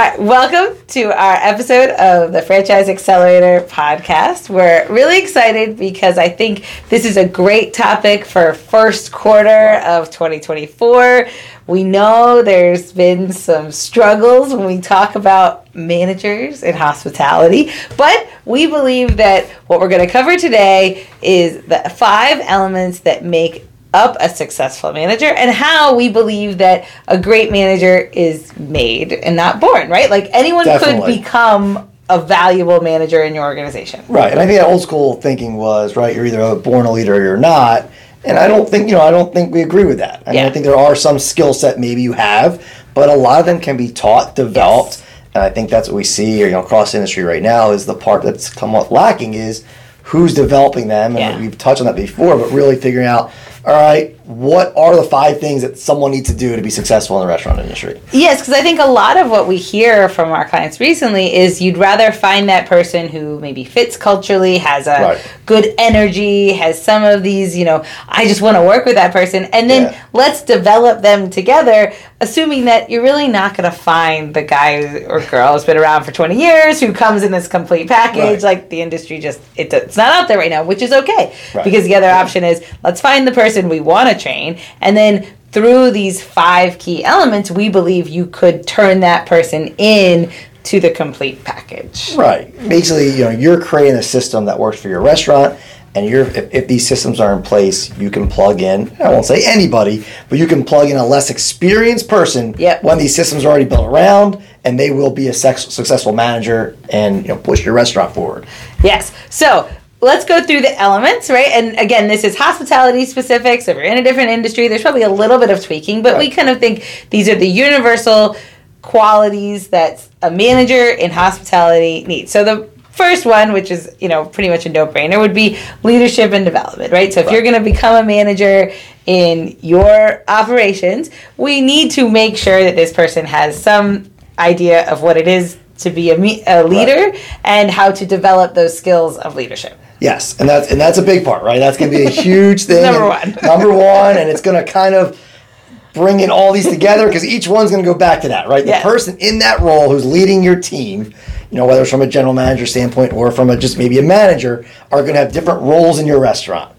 Right, welcome to our episode of the Franchise Accelerator podcast. We're really excited because I think this is a great topic for first quarter of 2024. We know there's been some struggles when we talk about managers in hospitality, but we believe that what we're going to cover today is the five elements that make up a successful manager and how we believe that a great manager is made and not born, right? Like anyone Definitely. could become a valuable manager in your organization. Right, and I think that old school thinking was right. You're either a born a leader or you're not. And I don't think you know. I don't think we agree with that. I mean, I think there are some skill set maybe you have, but a lot of them can be taught, developed, Yes. and I think that's what we see you know across industry right now is the part that's somewhat lacking is who's developing them, and Yeah. we've touched on that before, but really figuring out. All right, what are the five things that someone needs to do to be successful in the restaurant industry? Yes, because I think a lot of what we hear from our clients recently is you'd rather find that person who maybe fits culturally, has a Right. good energy, has some of these, you know, I just want to work with that person, and then Yeah. let's develop them together, assuming that you're really not going to find the guy or girl who's been around for 20 years who comes in this complete package. Right. Like the industry just, it, it's not out there right now, which is okay. Right. Because the other option is let's find the person we want to train, and then through these five key elements, we believe you could turn that person in to the complete package. Right. Basically, you know, you're creating a system that works for your restaurant, and you're if, if these systems are in place, you can plug in. I won't say anybody, but you can plug in a less experienced person Yep. when these systems are already built around, and they will be a sex, successful manager and you know push your restaurant forward. Yes. So let's go through the elements, right? And again, this is hospitality specific. So if you're in a different industry, there's probably a little bit of tweaking, but we kind of think these are the universal qualities that a manager in hospitality needs. So the first one, which is you know pretty much a no-brainer, would be leadership and development, right? So if you're going to become a manager in your operations, we need to make sure that this person has some idea of what it is to be a, me- a leader and how to develop those skills of leadership. Yes, and that's and that's a big part, right? That's going to be a huge thing. Number one. number one, and it's going to kind of bring in all these together because each one's going to go back to that, right? The person in that role who's leading your team, you know, whether it's from a general manager standpoint or from a just maybe a manager, are going to have different roles in your restaurant.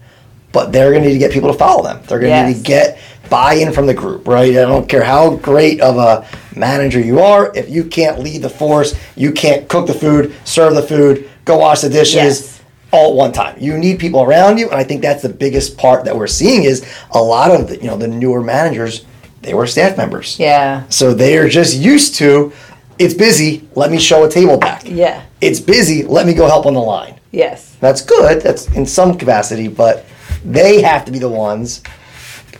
But they're going to need to get people to follow them. They're going to need to get buy-in from the group, right? I don't care how great of a manager you are, if you can't lead the force, you can't cook the food, serve the food, go wash the dishes Yes. All at one time. You need people around you, and I think that's the biggest part that we're seeing is a lot of the, you know the newer managers they were staff members, Yeah. so they are just used to it's busy. Let me show a table back. Yeah. It's busy. Let me go help on the line. Yes. That's good. That's in some capacity, but they have to be the ones,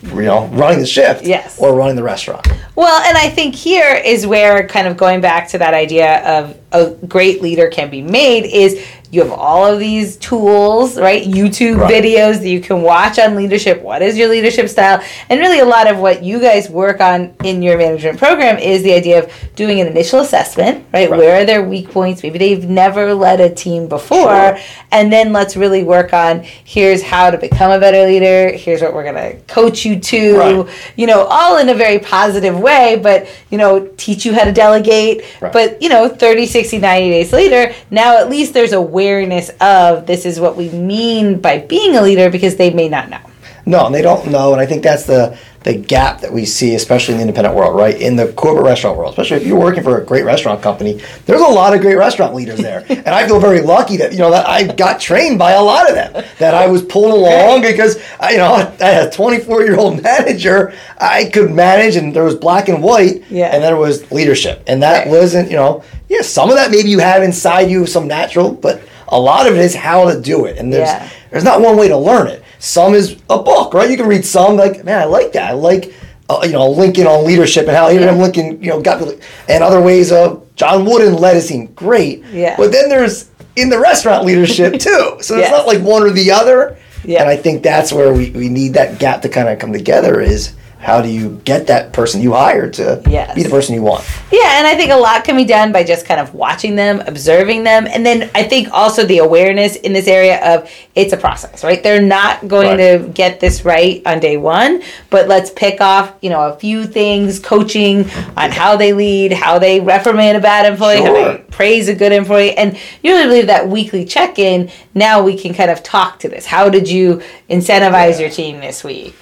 you know, running the shift. Yes. Or running the restaurant. Well, and I think here is where kind of going back to that idea of a great leader can be made is you have all of these tools, right? YouTube Right. videos that you can watch on leadership. What is your leadership style? And really, a lot of what you guys work on in your management program is the idea of doing an initial assessment, right? Right. Where are their weak points? Maybe they've never led a team before. Sure. And then let's really work on here's how to become a better leader. Here's what we're going to coach you to Right. you know, all in a very positive way, but, you know, teach you how to delegate. But, you know, 30, 60, 90 days later, now at least there's awareness of this is what we mean by being a leader because they may not know. No, and they don't know, and I think that's the the gap that we see, especially in the independent world, right? In the corporate restaurant world, especially if you're working for a great restaurant company, there's a lot of great restaurant leaders there, and I feel very lucky that you know that I got trained by a lot of them, that I was pulled along because I, you know I had a 24 year old manager, I could manage, and there was black and white, Yeah. and there was leadership, and that Right. wasn't you know yeah some of that maybe you have inside you some natural, but a lot of it is how to do it, and there's Yeah. there's not one way to learn it. Some is a book, right? You can read some, like, man, I like that. I like, uh, you know, Lincoln on leadership and how Abraham Yeah. Lincoln, you know, got, the- and other ways of John Wooden led his team. Great. Yeah. But then there's in the restaurant leadership too. So it's Yes. not like one or the other. Yeah. And I think that's where we, we need that gap to kind of come together is how do you get that person you hired to Yes. be the person you want? Yeah, and I think a lot can be done by just kind of watching them, observing them, and then I think also the awareness in this area of it's a process, right? They're not going Right. to get this right on day one, but let's pick off, you know, a few things, coaching on how they lead, how they reprimand a bad employee, how they praise a good employee, and you really believe that weekly check-in. Now we can kind of talk to this. How did you incentivize your team this week?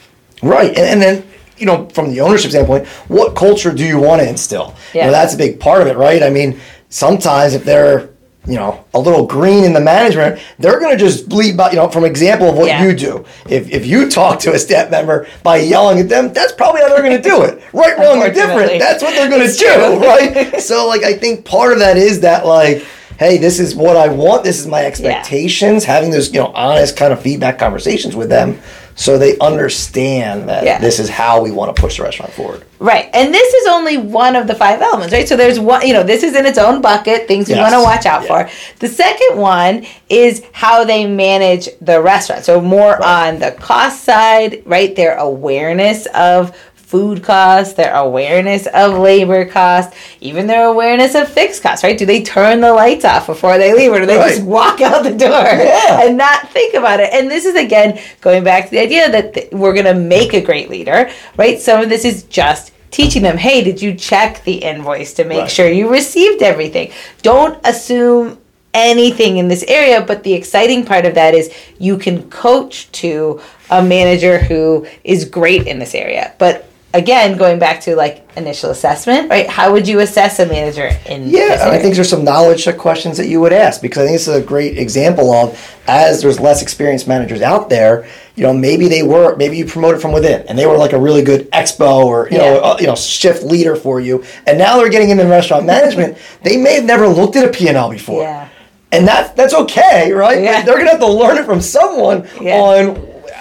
Right, and, and then you know, from the ownership standpoint, what culture do you want to instill? You Yeah. know, that's a big part of it, right? I mean, sometimes if they're you know a little green in the management, they're going to just bleed by. You know, from example of what Yeah. you do. If if you talk to a staff member by yelling at them, that's probably how they're going to do it. Right, wrong, or different. That's what they're going to do, right? So, like, I think part of that is that like. Hey, this is what I want. This is my expectations. Having those, you know, honest kind of feedback conversations with them, so they understand that Yeah. this is how we want to push the restaurant forward. Right. And this is only one of the five elements, right? So there's one, you know, this is in its own bucket, things we Yes. want to watch out Yeah. for. The second one is how they manage the restaurant. So more Right. on the cost side, right? Their awareness of food costs, their awareness of labor costs, even their awareness of fixed costs, right? Do they turn the lights off before they leave or do they Right. just walk out the door Yeah. and not think about it? And this is again going back to the idea that th- we're going to make a great leader, right? Some of this is just teaching them, hey, did you check the invoice to make Right. sure you received everything? Don't assume anything in this area, but the exciting part of that is you can coach to a manager who is great in this area. But again, going back to like initial assessment, right? How would you assess a manager in Yeah, I think there's some knowledge questions that you would ask because I think this is a great example of as there's less experienced managers out there, you know, maybe they were maybe you promoted from within and they were like a really good expo or you know Yeah. uh, you know shift leader for you, and now they're getting into restaurant management. They may have never looked at a P and L before. Yeah. And that's that's okay, right? Yeah. They're gonna have to learn it from someone Yeah. on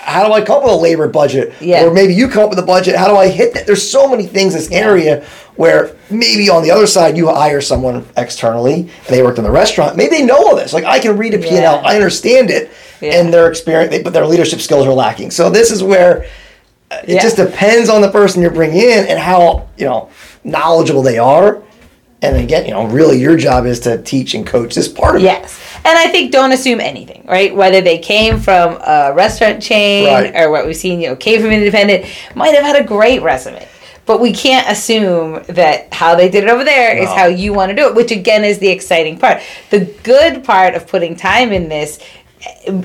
how do I come up with a labor budget? Yeah. Or maybe you come up with a budget. How do I hit that? There's so many things in this area where maybe on the other side you hire someone externally they worked in the restaurant. Maybe they know all this. Like I can read a P&L, Yeah. I understand it, and their experience, but their leadership skills are lacking. So this is where uh, it just depends on the person you're bringing in and how you know knowledgeable they are. And again, you know, really your job is to teach and coach this part of it. Yes. And I think don't assume anything, right? Whether they came from a restaurant chain Right. or what we've seen, you know, came from independent, might have had a great resume. But we can't assume that how they did it over there is No. how you want to do it, which again is the exciting part. The good part of putting time in this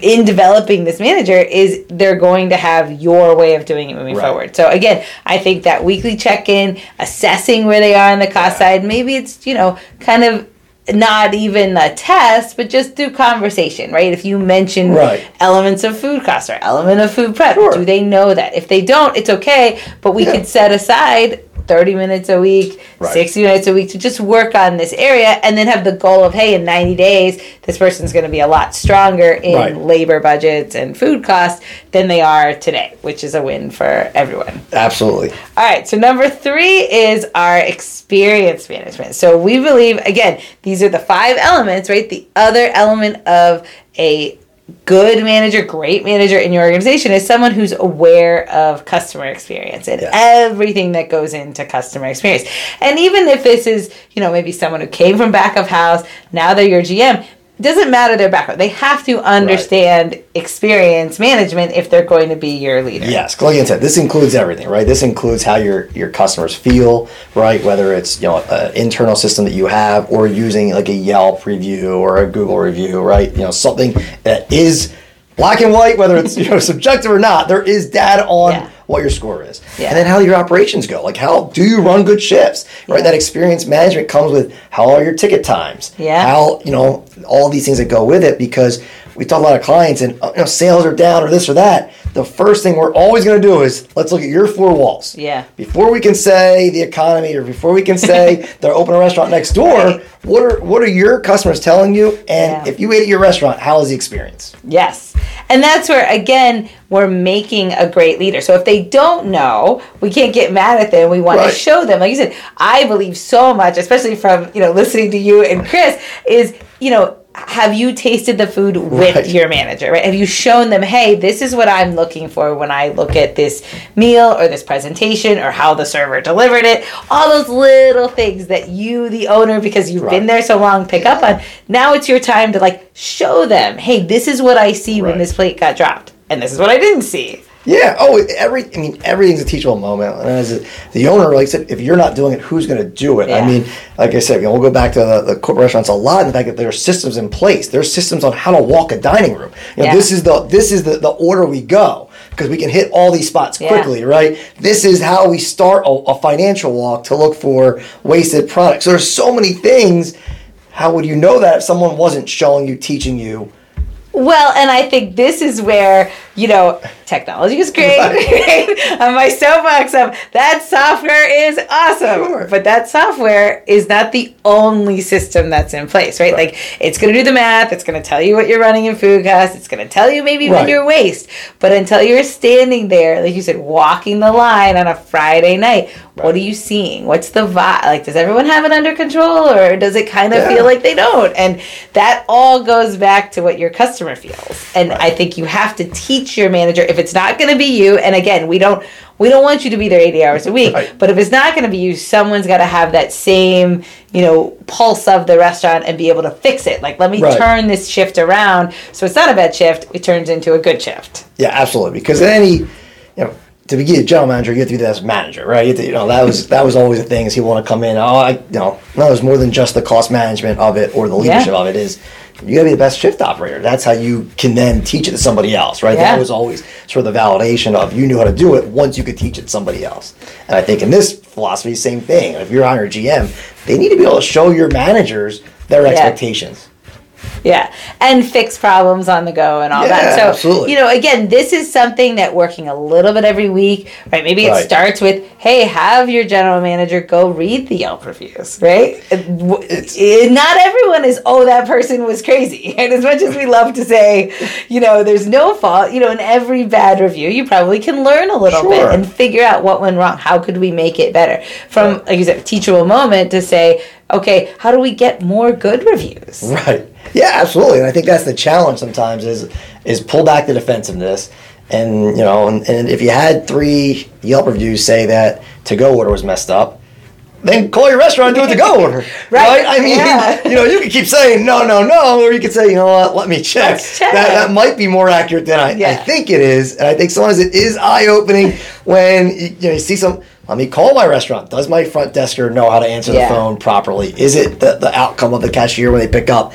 in developing this manager is they're going to have your way of doing it moving Right. forward. So again, I think that weekly check-in, assessing where they are on the cost Yeah. side, maybe it's, you know, kind of not even a test, but just through conversation, right? If you mention Right. elements of food cost or element of food prep, Sure. do they know that? If they don't, it's okay, but we Yeah. could set aside 30 minutes a week, Right. 60 minutes a week to just work on this area and then have the goal of, hey, in 90 days, this person's going to be a lot stronger in Right. labor budgets and food costs than they are today, which is a win for everyone. Absolutely. All right, so number three is our experience management. So we believe, again, these are the five elements, right? The other element of a good manager, great manager in your organization is someone who's aware of customer experience and Yes. everything that goes into customer experience. And even if this is, you know, maybe someone who came from back of house, now they're your GM, doesn't matter their background. They have to understand experience management if they're going to be your leader. Yes, like I said, this includes everything, right? This includes how your your customers feel, right? Whether it's you know an internal system that you have, or using like a Yelp review or a Google review, right? You know something that is black and white, whether it's you know subjective or not. There is data on Yeah. What your score is, Yeah. and then how your operations go. Like how do you run good shifts, right? Yeah. That experience management comes with how are your ticket times, Yeah. how you know all these things that go with it because we talk to a lot of clients and you know sales are down or this or that the first thing we're always going to do is let's look at your four walls Yeah. before we can say the economy or before we can say they're open a restaurant next door Right. what are what are your customers telling you and Yeah. if you ate at your restaurant how is the experience Yes. And that's where, again, we're making a great leader. So if they don't know, we can't get mad at them. We want Right. to show them. Like you said, I believe so much, especially from, you know, listening to you and Chris, is, you know, have you tasted the food with Right. your manager right? Have you shown them hey this is what i'm looking for when i look at this meal or this presentation or how the server delivered it? All those little things that you the owner because you've been there so long pick up on. Now it's your time to like show them hey this is what i see when this plate got dropped. And this is what i didn't see Yeah. Oh, every. I mean, everything's a teachable moment. And as a, the owner, like I said, if you're not doing it, who's going to do it? Yeah. I mean, like I said, you know, we'll go back to the, the corporate restaurants a lot. In the fact that there are systems in place. there are systems on how to walk a dining room. You know, Yeah. this is the this is the, the order we go because we can hit all these spots Yeah. quickly, right? This is how we start a, a financial walk to look for wasted products. There's so many things. How would you know that if someone wasn't showing you, teaching you? Well, and I think this is where, you know, technology is great. Right? On my soapbox of that software is awesome. Sure. But that software is not the only system that's in place, right? Right. Like it's gonna do the math, it's gonna tell you what you're running in food costs, it's gonna tell you maybe when Right. you're waste. But until you're standing there, like you said, walking the line on a Friday night, what are you seeing? What's the vibe? Like, does everyone have it under control or does it kind of Yeah. feel like they don't? And that all goes back to what your customer feels. And. I think you have to teach your manager if it's not going to be you. And again, we don't we don't want you to be there 80 hours a week. Right. But if it's not going to be you, someone's got to have that same, you know, pulse of the restaurant and be able to fix it. Like, let me Right. turn this shift around so it's not a bad shift, it turns into a good shift. Yeah, absolutely. Because any, you know, to be a general manager, you have to be as manager, right? You, to, you know, that was that was always the thing. Is he want to come in? Oh, I, you know, no, there's more than just the cost management of it or the leadership Yeah. of it. Is you got to be the best shift operator. That's how you can then teach it to somebody else, right? Yeah. That was always sort of the validation of you knew how to do it once you could teach it to somebody else. And I think in this philosophy, same thing. If you're on your GM, they need to be able to show your managers their expectations. Yeah, and fix problems on the go and all that. So, absolutely. you know, again, this is something that working a little bit every week, right? Maybe it Right. starts with, hey, have your general manager go read the Yelp reviews, right? It's- it- not everyone is, oh, that person was crazy. And as much as we love to say, you know, there's no fault, you know, in every bad review, you probably can learn a little bit and figure out what went wrong. How could we make it better? From, like you said, a teachable moment to say, okay, how do we get more good reviews? Right. Yeah, absolutely. And I think that's the challenge sometimes is is pull back the defensiveness. And you know, and, and if you had three Yelp reviews say that to go order was messed up, then call your restaurant and do a to go order. Right. I mean, Yeah. you know, you could keep saying no, no, no, or you could say, you know what, let me check. Check. That that might be more accurate than I, I think it is. And I think sometimes it is eye opening when you, you know you see some. Let me call my restaurant. Does my front desker know how to answer Yeah. the phone properly? Is it the, the outcome of the cashier when they pick up?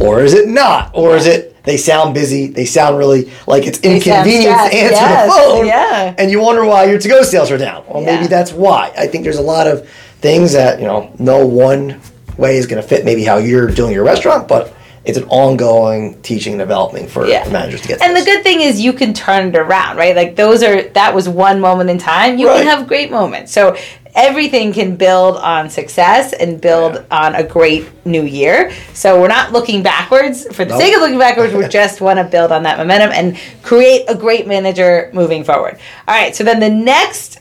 Or is it not? Or is it they sound busy, they sound really like it's inconvenient to answer Yes, the phone. yeah. And you wonder why your to go sales are down. Well, Yeah. maybe that's why. I think there's a lot of things that, you know, no one way is going to fit maybe how you're doing your restaurant, but it's an ongoing teaching and development for Yeah. managers to get And the good thing is you can turn it around, right? Like those are that was one moment in time. You Right. can have great moments. So everything can build on success and build Yeah. on a great new year. So we're not looking backwards for the Nope. sake of looking backwards. We just want to build on that momentum and create a great manager moving forward. All right. So then the next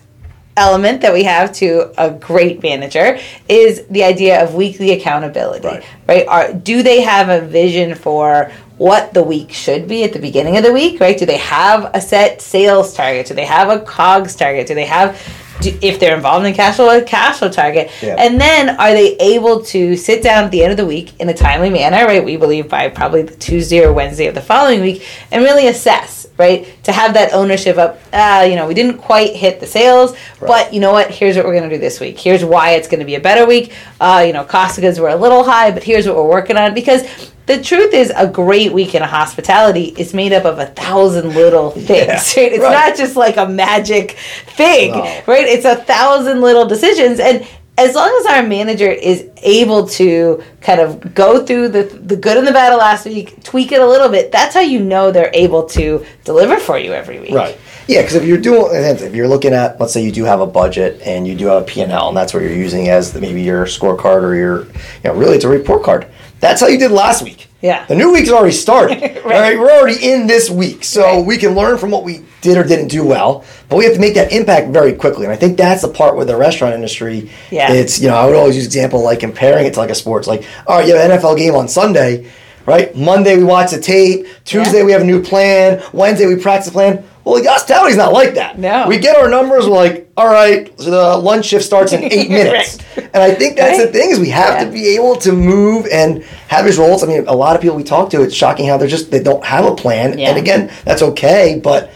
element that we have to a great manager is the idea of weekly accountability Right. right are do they have a vision for what the week should be at the beginning of the week right do they have a set sales target do they have a cogs target do they have do, if they're involved in cash flow a cash flow target. Yeah. and then are they able to sit down at the end of the week in a timely manner right? We believe by probably the tuesday or wednesday of the following week and really assess right? To have that ownership of ah you know we didn't quite hit the sales but you know what? Here's what we're going to do this week. Here's why it's going to be a better week. Uh, you know cost of goods were a little high but here's what we're working on because the truth is a great week in hospitality is made up of a thousand little things Yeah, right? it's right. not just like a magic thing No. right it's a thousand little decisions and as long as our manager is able to kind of go through the the good and the bad of last week, tweak it a little bit, that's how you know they're able to deliver for you every week. Right. Yeah, because if you're doing, if you're looking at, let's say you do have a budget and you do have a P&L, and that's what you're using as the, maybe your scorecard or your, you know, really it's a report card. That's how you did last week. Yeah. The new week's already started. All right, we're already in this week, so Right. we can learn from what we did or didn't do well, but we have to make that impact very quickly. And I think that's the part with the restaurant industry. Yeah. It's you know I would always use example like comparing it to like a sports like all right, you have an NFL game on Sunday. right? Monday we watch the tape. Tuesday Yeah. we have a new plan. Wednesday we practice the plan. Well, hospitality's not like that. No. We get our numbers. We're like, all right, so the lunch shift starts in eight minutes, and I think that's the thing is we have Yeah. to be able to move and have these roles. I mean, a lot of people we talk to, it's shocking how they're just they don't have a plan. Yeah. And again, that's okay, but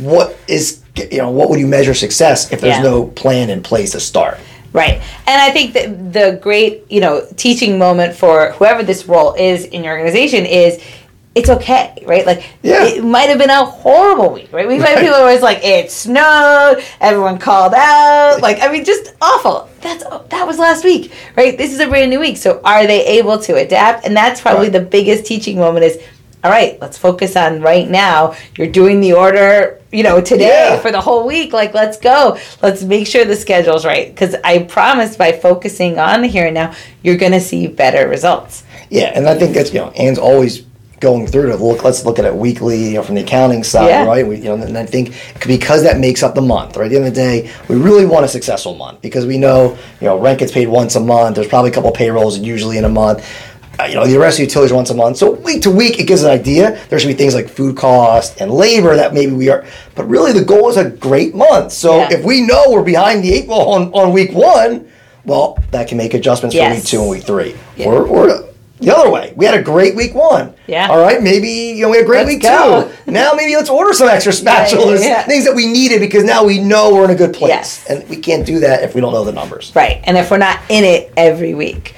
what is you know what would you measure success if there's Yeah. no plan in place to start? Right. And I think that the great, you know, teaching moment for whoever this role is in your organization is it's okay, right? Like Yeah. it might have been a horrible week, right? We've had Right. people who was like, it snowed, everyone called out, like I mean just awful. That's that was last week, right? This is a brand new week. So are they able to adapt? And that's probably Right. the biggest teaching moment is all right, let's focus on right now. You're doing the order, you know, today Yeah. for the whole week. Like, let's go. Let's make sure the schedule's right. Because I promise by focusing on the here and now, you're going to see better results. Yeah, and I think that's you know, Anne's always going through to look. Let's look at it weekly, you know, from the accounting side, Yeah. right? We, you know, and I think because that makes up the month, right? At the end of the day, we really want a successful month because we know, you know, rent gets paid once a month. There's probably a couple payrolls usually in a month. Uh, you know, the rest of utilities once a month. So week to week, it gives an idea. There should be things like food cost and labor that maybe we are, but really the goal is a great month. So Yeah. if we know we're behind the eight ball on, on week one, well, that can make adjustments for week two and week three. Yeah. Or, or the other way. We had a great week one. Yeah. All right. Maybe you know we had a great Let's week go. two. Now maybe let's order some extra Yeah, yeah, spatulas, yeah. things that we needed because now we know we're in a good place. Yes. And we can't do that if we don't know the numbers. Right. And if we're not in it every week.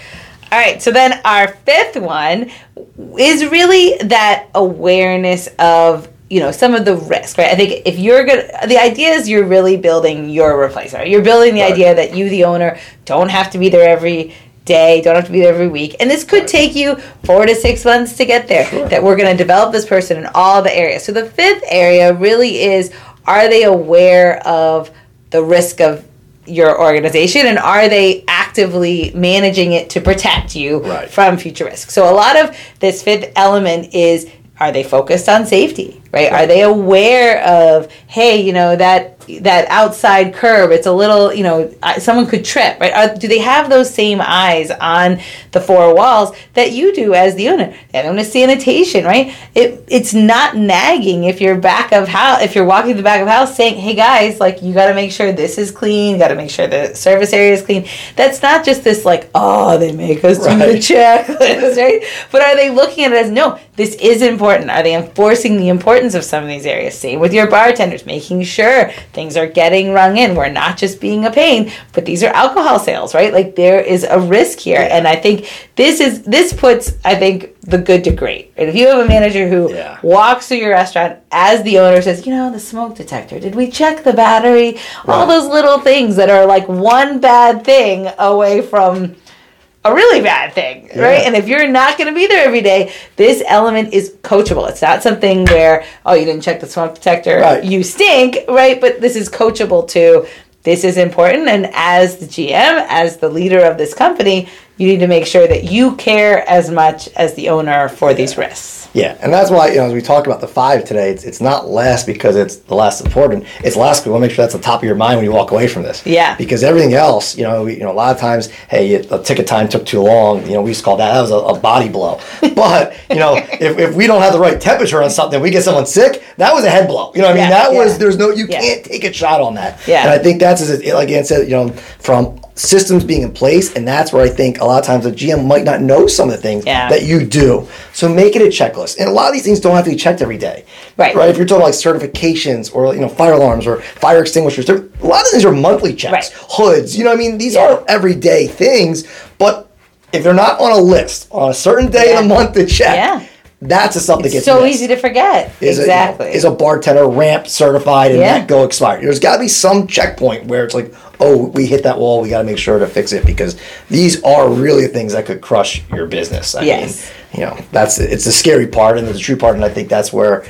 All right. So then our fifth one is really that awareness of you know some of the risk right i think if you're good the idea is you're really building your replacement you're building the Right. idea that you the owner don't have to be there every day. Don't have to be there every week. And this could take you four to six months to get there Sure. that we're going to develop this person in all the areas. So the fifth area really is are they aware of the risk of your organization? And are they actively managing it to protect you Right. from future risk? So a lot of this fifth element is are they focused on safety right? Are they aware of hey you know that that outside curb it's a little you know someone could trip right? Are, do they have those same eyes on the four walls that you do as the owner? And on sanitation right? It, it's not nagging if you're back of house if you're walking the back of house saying hey guys like you got to make sure this is clean got to make sure the service area is clean. That's not just this like oh they make us do the Right. checklist right? But are they looking at it as no this is important. Are they enforcing the importance of some of these areas? Same with your bartenders making sure things are getting rung in. We're not just being a pain but these are alcohol sales right? Like there is a risk here. Yeah. and i think this is this puts i think the good to great. Right if you have a manager who Yeah. walks through your restaurant as the owner says you know the smoke detector did we check the battery? All those little things that are like one bad thing away from a really bad thing, right? And if you're not going to be there every day, this element is coachable. It's not something where, oh, you didn't check the smoke detector, Right. you stink, right? But this is coachable too. This is important. And as the GM, as the leader of this company, you need to make sure that you care as much as the owner for these risks. Yeah, and that's why you know as we talk about the five today, it's, it's not last because it's the last important. It's last because we want to make sure that's the top of your mind when you walk away from this. Yeah. Because everything else, you know, we, you know, a lot of times, hey, the ticket time took too long. You know, we used to call that that was a, a body blow. But you know, if, if we don't have the right temperature on something, we get someone sick. That was a head blow. You know, what I mean, Yeah, that was yeah. there's no you Yeah. can't take a shot on that. Yeah. And I think that's as it- like Anne said, you know, from systems being in place, and that's where I think a lot of times the GM might not know some of the things Yeah. that you do. So make it a checklist. And a lot of these things don't have to be checked every day. Right. Right. If you're talking like certifications or you know fire alarms or fire extinguishers, there- a lot of these are monthly checks. Right. Hoods. You know, what I mean, these Yeah. are everyday things, but if they're not on a list on a certain day Yeah. of the month to check, Yeah. That's a something that gets so missed. easy to forget. Is a- exactly. is a bartender ramp certified and Yeah. that go expired? There's got to be some checkpoint where it's like, oh, we hit that wall. We got to make sure to fix it because these are really things that could crush your business. I Yes. mean, you know, that's it's the scary part and the true part, and I think that's where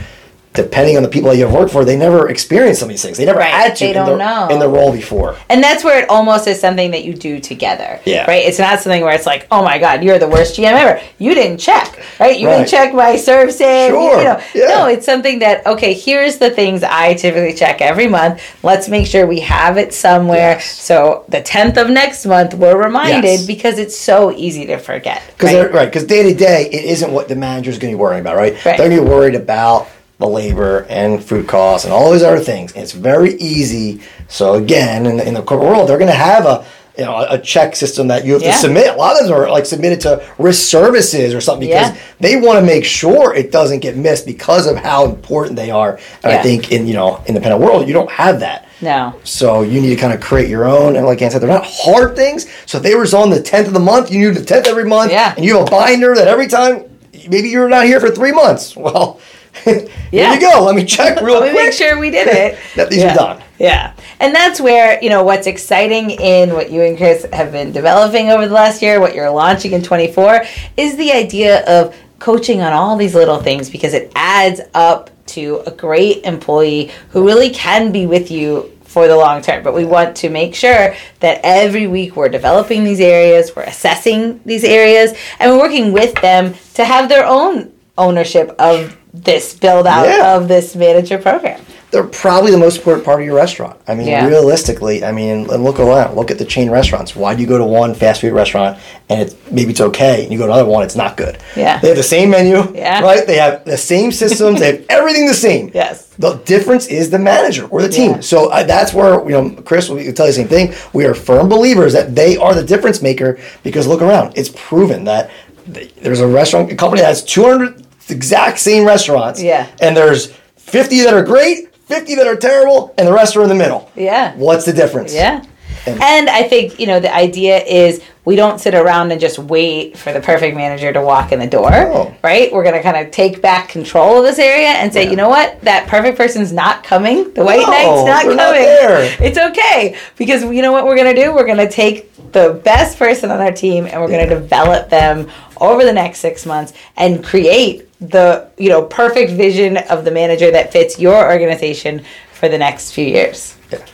depending on the people that you have worked for, they never experienced some of these things. They never Right, had to they in, don't the, know. in the role before. And that's where it almost is something that you do together. Yeah. Right? It's not something where it's like, oh my God, you're the worst GM ever. You didn't check, right? You Right. didn't check my ServSafe. Sure. You know. Yeah. No, it's something that, okay, here's the things I typically check every month. Let's make sure we have it somewhere. Yes. So the 10th of next month, we're reminded Yes. because it's so easy to forget. Because right? right, because day to day, it isn't what the manager's going to be worrying about, right? Right. They're going to be worried about the labor and food costs and all those other things. And it's very easy. So again, in the, in the corporate world, they're going to have a you know a check system that you have Yeah. to submit. A lot of them are like submitted to risk services or something because Yeah. they want to make sure it doesn't get missed because of how important they are. And Yeah. I think in you know independent world, you don't have that. No. So you need to kind of create your own, and like Anne said, they're not hard things. So if they were on the tenth of the month, you knew the tenth every month, Yeah. and you have a binder that every time, maybe you're not here for three months. Well, Yeah. here you go. Let me check real Let me quick make sure we did it. that these yeah. are done. Yeah. And that's where, you know, what's exciting in what you and Chris have been developing over the last year, what you're launching in 24, is the idea of coaching on all these little things because it adds up to a great employee who really can be with you for the long term. But we want to make sure that every week we're developing these areas, we're assessing these areas, and we're working with them to have their own ownership of this build out Yeah. of this manager program. They're probably the most important part of your restaurant. I mean, Yeah. realistically, I mean, and look around. Look at the chain restaurants. Why do you go to one fast food restaurant and it's maybe it's okay, and you go to another one, it's not good. Yeah. They have the same menu, Yeah. right? They have the same systems. they have everything the same. Yes. The difference is the manager or the team. Yeah. So uh, that's where you know, Chris will tell you the same thing. We are firm believers that they are the difference maker because look around. It's proven that there's a restaurant a company that has 200 exact same restaurants. Yeah. And there's 50 that are great, 50 that are terrible, and the rest are in the middle. Yeah. What's the difference? Yeah. And- And I think, you know, the idea is we don't sit around and just wait for the perfect manager to walk in the door, No. right? We're going to kind of take back control of this area and say, Yeah. you know what? That perfect person's not coming. The white No, knight's not coming. not. It's okay because you know what we're going to do? We're going to take the best person on our team and we're going to develop them over the next 6 months and create the, you know, perfect vision of the manager that fits your organization for the next few years. Yeah.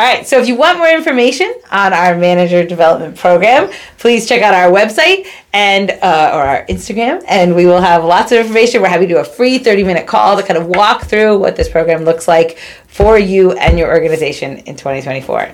All right, so if you want more information on our manager development program, please check out our website and uh, or our Instagram, and we will have lots of information. We're happy to do a free 30 minute call to kind of walk through what this program looks like for you and your organization in 2024.